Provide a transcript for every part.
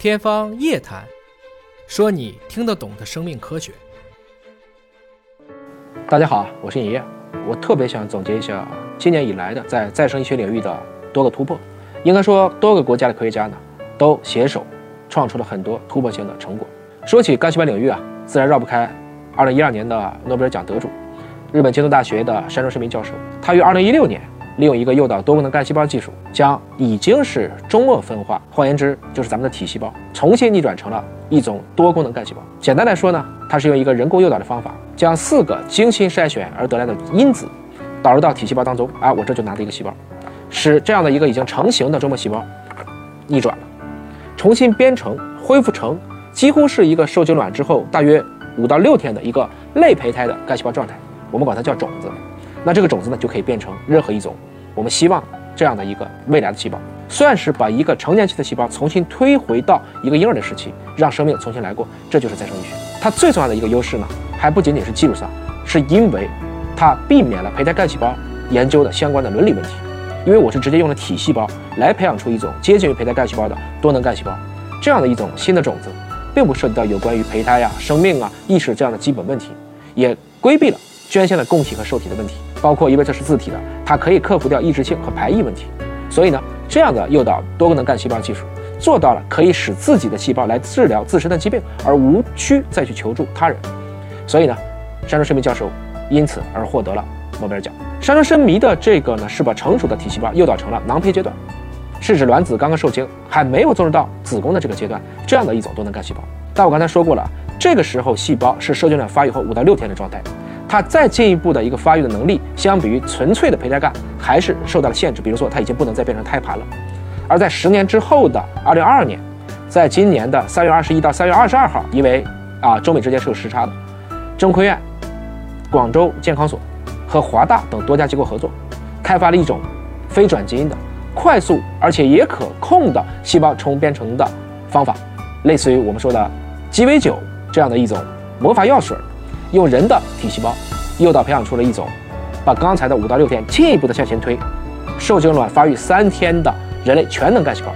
天方夜谭，说你听得懂的生命科学。大家好，我是尹烨。我特别想总结一下今年以来的在再生医学领域的多个突破。应该说，多个国家的科学家呢，都携手创出了很多突破性的成果。说起干细胞领域啊，自然绕不开2012年的诺贝尔奖得主，日本京都大学的山中伸弥教授。他于2016年。利用一个诱导多功能干细胞技术，将已经是终末分化，换言之就是咱们的体细胞，重新逆转成了一种多功能干细胞。简单来说呢，它是用一个人工诱导的方法，将四个精心筛选而得来的因子导入到体细胞当中，啊，我这就拿了一个细胞，使这样的一个已经成型的终末细胞逆转了，重新编程恢复成几乎是一个受精卵之后大约五到六天的一个类胚胎的干细胞状态，我们管它叫种子。那这个种子呢，就可以变成任何一种。我们希望这样的一个未来的细胞，算是把一个成年期的细胞重新推回到一个婴儿的时期，让生命重新来过。这就是再生医学。它最重要的一个优势呢，还不仅仅是技术上，是因为它避免了胚胎干细胞研究的相关的伦理问题。因为我是直接用了体细胞来培养出一种接近于胚胎干细胞的多能干细胞，这样的一种新的种子，并不涉及到有关于胚胎呀、生命啊、意识这样的基本问题，也规避了捐献的供体和受体的问题。包括因为这是自体的，它可以克服掉抑制性和排异问题，所以呢，这样的诱导多功能干细胞技术做到了可以使自己的细胞来治疗自身的疾病，而无需再去求助他人。所以呢，山中伸弥教授因此而获得了诺贝尔奖。山中伸弥的这个呢，是把成熟的体细胞诱导成了囊胚阶段，是指卵子刚刚受精，还没有进入到子宫的这个阶段，这样的一种多能干细胞。但我刚才说过了，这个时候细胞是受精卵发育后五到六天的状态。它再进一步的一个发育的能力，相比于纯粹的胚胎干，还是受到了限制。比如说，它已经不能再变成胎盘了。而在十年之后的二零二二年，在今年的三月二十一到三月二十二号，因为啊中美之间是有时差的，中科院、广州健康所和华大等多家机构合作，开发了一种非转基因的、快速而且也可控的细胞重编程的方法，类似于我们说的鸡尾酒这样的一种魔法药水。用人的体细胞诱导培养出了一种，把刚才的五到六天进一步的向前推，受精卵发育三天的人类全能干细胞，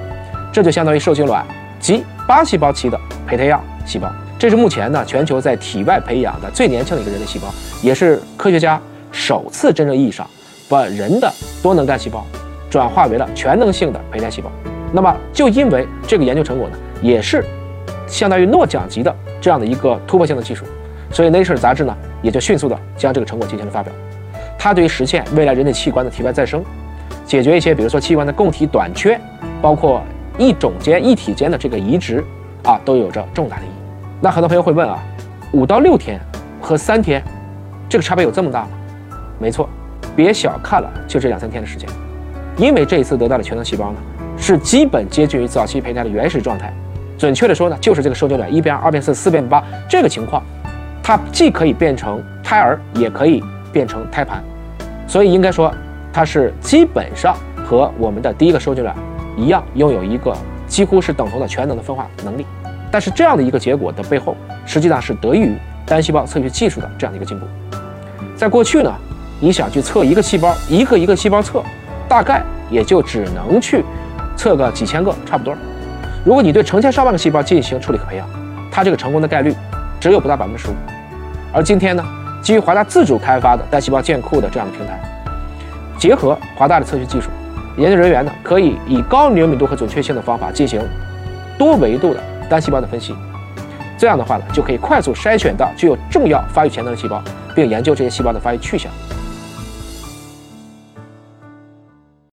这就相当于受精卵及八细胞期的胚胎样细胞。这是目前呢全球在体外培养的最年轻的一个人类细胞，也是科学家首次真正意义上把人的多能干细胞转化为了全能性的胚胎细胞。那么就因为这个研究成果呢，也是相当于诺奖级的这样的一个突破性的技术。所以《Nature》杂志呢，也就迅速的将这个成果进行了发表。它对于实现未来人类器官的体外再生，解决一些比如说器官的供体短缺，包括异种间、异体间的这个移植啊，都有着重大的意义。那很多朋友会问啊，五到六天和三天，这个差别有这么大吗？没错，别小看了就这两三天的时间，因为这一次得到的全能细胞呢，是基本接近于早期胚胎的原始状态。准确的说呢，就是这个受精卵一变二二变四四变八这个情况。它既可以变成胎儿，也可以变成胎盘，所以应该说，它是基本上和我们的第一个受精卵一样，拥有一个几乎是等同的全能的分化能力。但是这样的一个结果的背后，实际上是得益于单细胞测序技术的这样的一个进步。在过去呢，你想去测一个细胞，一个一个细胞测，大概也就只能去测个几千个，差不多。如果你对成千上万个细胞进行处理和培养，它这个成功的概率只有不到百分之十五。而今天呢，基于华大自主开发的单细胞建库的这样的平台，结合华大的测序技术，研究人员呢可以以高灵敏度和准确性的方法进行多维度的单细胞的分析。这样的话呢，就可以快速筛选到具有重要发育潜能的细胞，并研究这些细胞的发育去向。